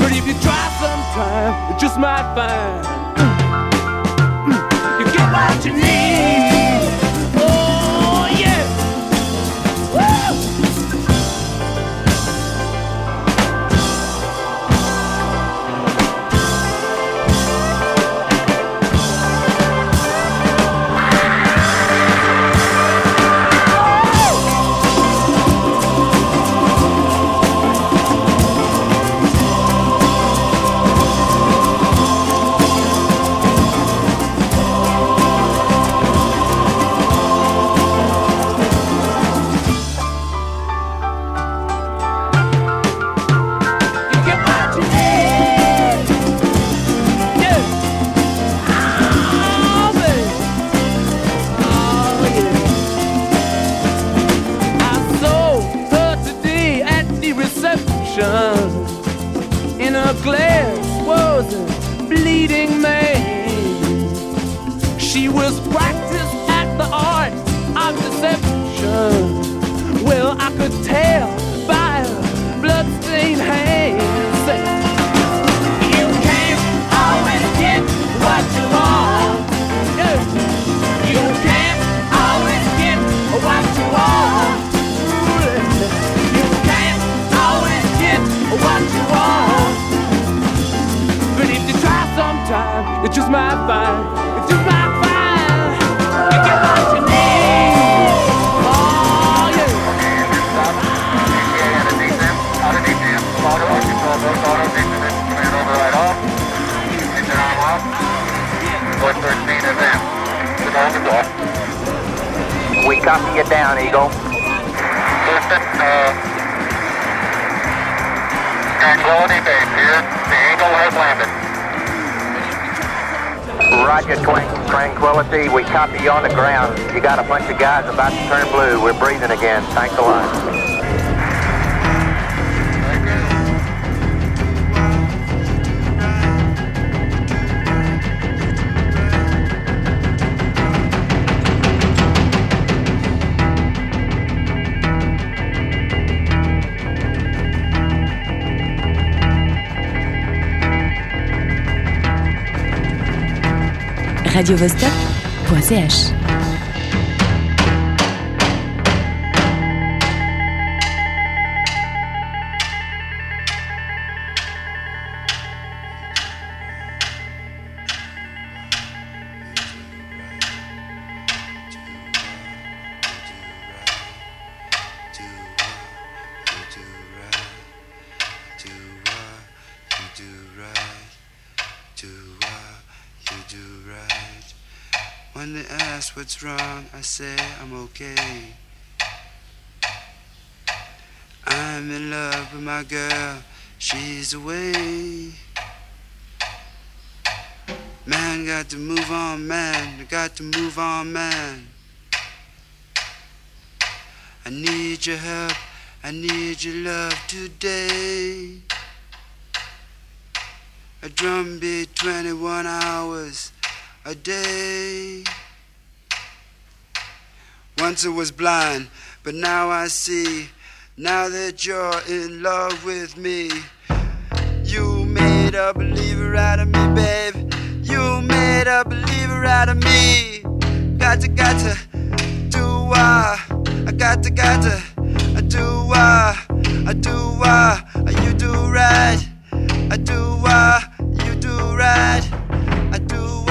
but if you try sometime, you just might find When they ask what's wrong, I say I'm okay. I'm in love with my girl, she's away. Man, got to move on, man, I got to move on, man. I need your help, I need your love today. A drum beat 21 hours a day. Once I was blind, but now I see. Now that you're in love with me, you made a believer out of me, babe. You made a believer out of me. Got to, got to do uh, I got to, got to I do uh, I do uh, you do right. I do you do right. I do uh, you do right. I do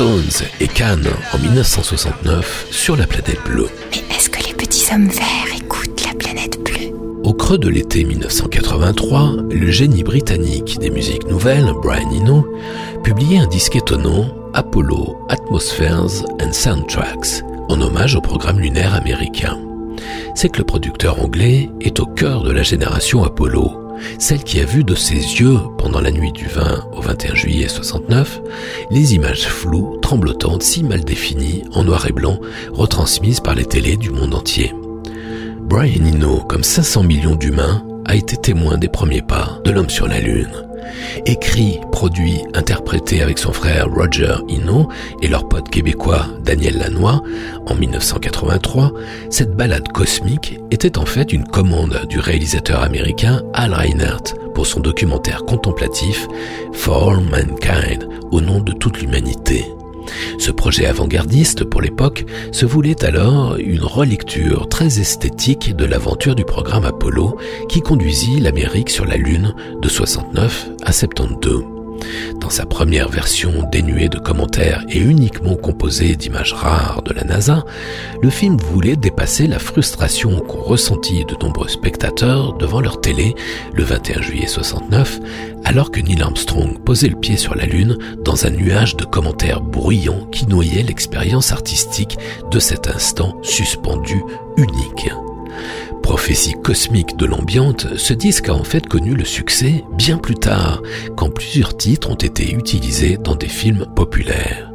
Stones et Cannes en 1969 sur la planète bleue. Mais est-ce que les petits hommes verts écoutent la planète bleue? Au creux de l'été 1983, le génie britannique des musiques nouvelles, Brian Eno, publiait un disque étonnant, Apollo Atmospheres and Soundtracks, en hommage au programme lunaire américain. C'est que le producteur anglais est au cœur de la génération Apollo, celle qui a vu de ses yeux, pendant la nuit du 20 au 21 juillet 69, les images floues, tremblotantes, si mal définies, en noir et blanc, retransmises par les télés du monde entier. Brian Eno, comme 500 millions d'humains, a été témoin des premiers pas de l'homme sur la Lune. Écrit, produit, interprété avec son frère Roger Eno et leur pote québécois Daniel Lanois en 1983, cette balade cosmique était en fait une commande du réalisateur américain Al Reinert pour son documentaire contemplatif For All Mankind, au nom de toute l'humanité. Ce projet avant-gardiste pour l'époque se voulait alors une relecture très esthétique de l'aventure du programme Apollo qui conduisit l'Amérique sur la Lune de 69 à 72. Dans sa première version dénuée de commentaires et uniquement composée d'images rares de la NASA, le film voulait dépasser la frustration qu'ont ressentie de nombreux spectateurs devant leur télé le 21 juillet 69, alors que Neil Armstrong posait le pied sur la Lune dans un nuage de commentaires bruyants qui noyait l'expérience artistique de cet instant suspendu unique. Prophétie cosmique de l'ambiante, ce disque a en fait connu le succès bien plus tard, quand plusieurs titres ont été utilisés dans des films populaires.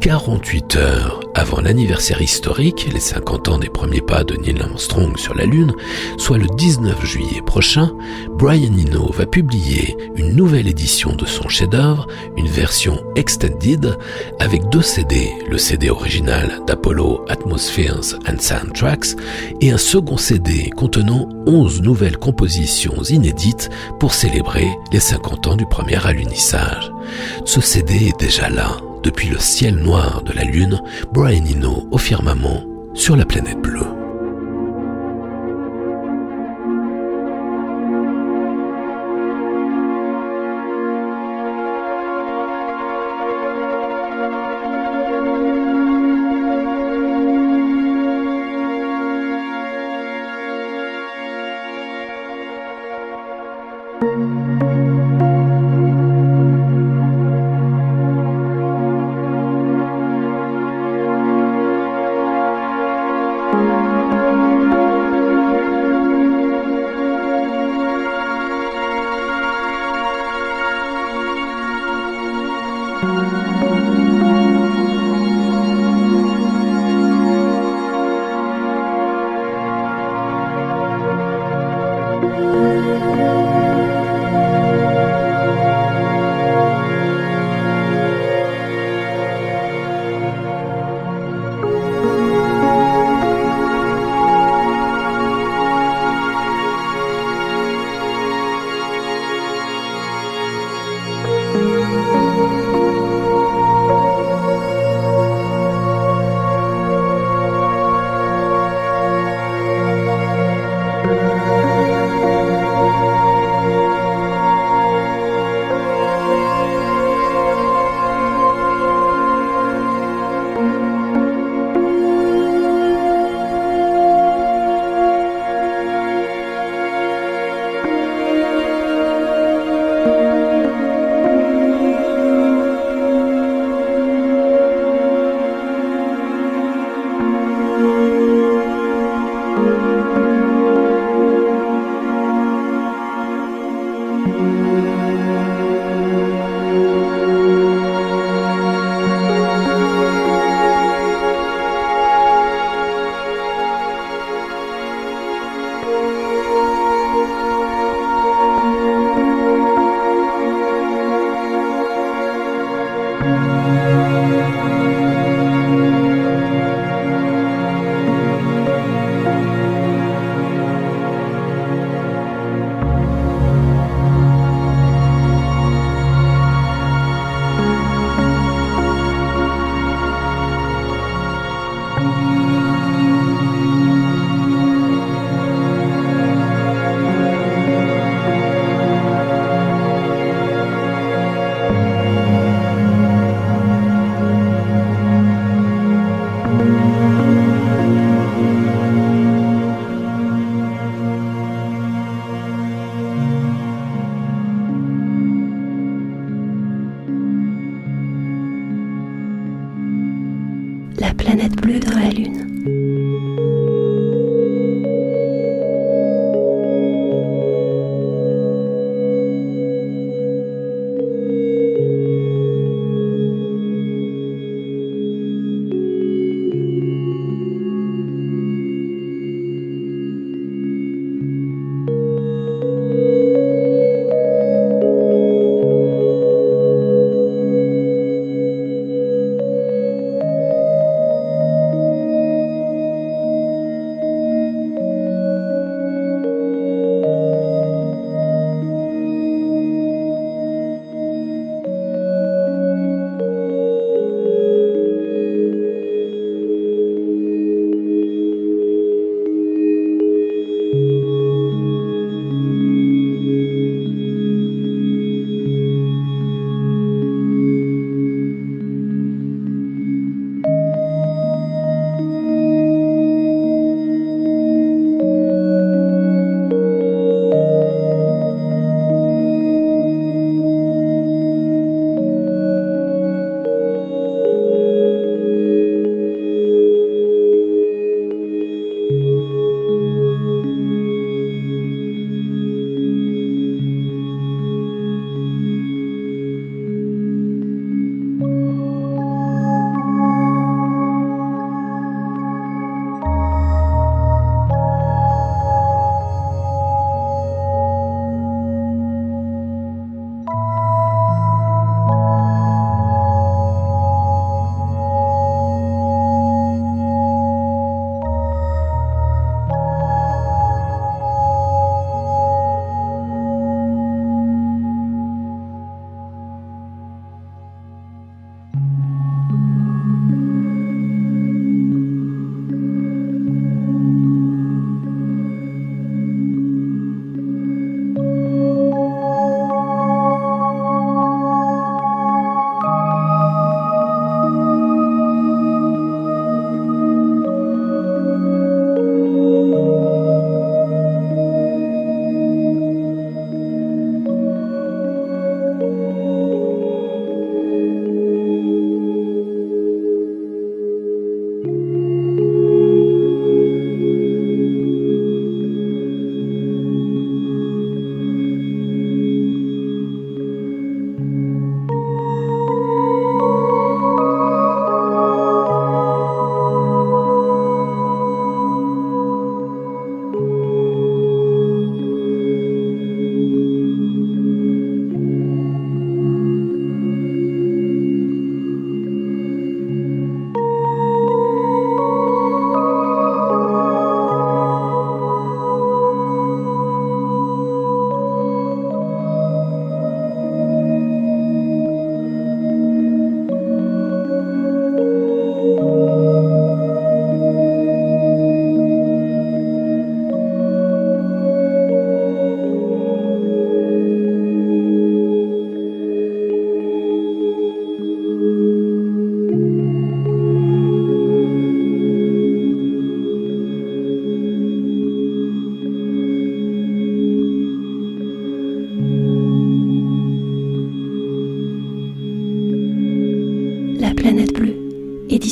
48 heures avant l'anniversaire historique, les 50 ans des premiers pas de Neil Armstrong sur la Lune, soit le 19 juillet prochain, Brian Eno va publier une nouvelle édition de son chef-d'œuvre, une version extended avec deux CD, le CD original d'Apollo Atmospheres and Soundtracks et un second CD contenant 11 nouvelles compositions inédites pour célébrer les 50 ans du premier alunissage. Ce CD est déjà là, depuis le ciel noir de la Lune, Brian Eno au firmament sur la planète bleue.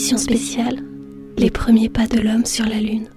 Spéciale Les premiers pas de l'homme sur la Lune.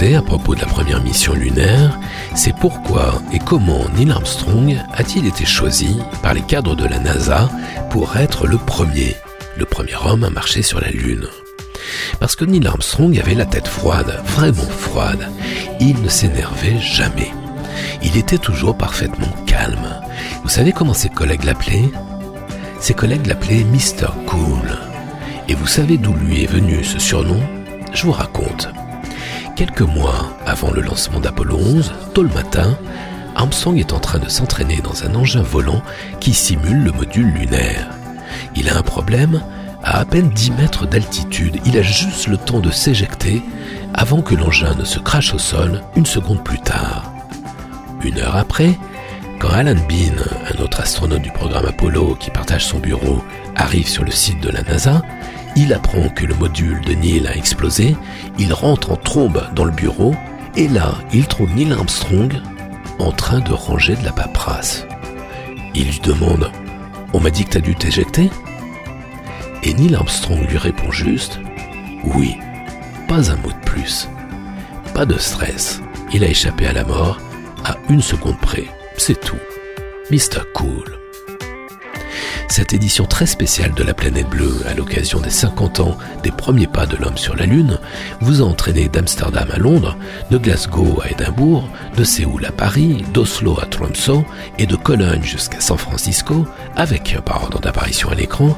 à propos de la première mission lunaire, c'est pourquoi et comment Neil Armstrong a-t-il été choisi par les cadres de la NASA pour être le premier, le premier homme à marcher sur la Lune. Parce que Neil Armstrong avait la tête froide, vraiment froide. Il ne s'énervait jamais. Il était toujours parfaitement calme. Vous savez comment ses collègues l'appelaient? Ses collègues l'appelaient Mr. Cool. Et vous savez d'où lui est venu ce surnom? Je vous raconte. Quelques mois avant le lancement d'Apollo 11, tôt le matin, Armstrong est en train de s'entraîner dans un engin volant qui simule le module lunaire. Il a un problème, à à peine 10 mètres d'altitude, il a juste le temps de s'éjecter avant que l'engin ne se crache au sol une seconde plus tard. Une heure après, quand Alan Bean, un autre astronaute du programme Apollo qui partage son bureau, arrive sur le site de la NASA, il apprend que le module de Neil a explosé, il rentre en trombe dans le bureau, et là, il trouve Neil Armstrong en train de ranger de la paperasse. Il lui demande On m'a dit que t'as dû t'éjecter? Et Neil Armstrong lui répond juste Oui, pas un mot de plus. Pas de stress, il a échappé à la mort à une seconde près, c'est tout. Mr. Cool. Cette édition très spéciale de la planète bleue, à l'occasion des 50 ans des premiers pas de l'homme sur la Lune, vous a entraîné d'Amsterdam à Londres, de Glasgow à Édimbourg, de Séoul à Paris, d'Oslo à Tromsø et de Cologne jusqu'à San Francisco, avec, par ordre d'apparition à l'écran,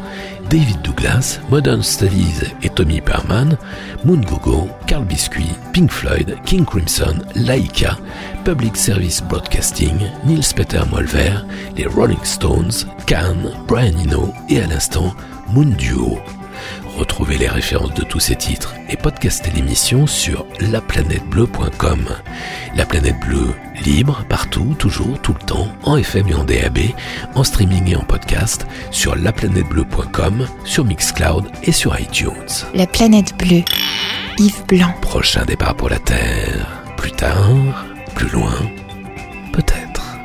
David Douglas, Modern Studies et Tommy Perman, Moon Gogo, Carl Biscuit, Pink Floyd, King Crimson, Laika, Public Service Broadcasting, Niels Peter Molver, les Rolling Stones, Cannes, Brian Eno et à l'instant Moon Duo. Retrouvez les références de tous ces titres et podcastez l'émission sur laplanètebleu.com. La planète bleue, libre, partout, toujours, tout le temps, en FM et en DAB, en streaming et en podcast, sur laplanètebleu.com, sur Mixcloud et sur iTunes. La planète bleue. Yves Blanc. Prochain départ pour la Terre. Plus tard, plus loin, peut-être.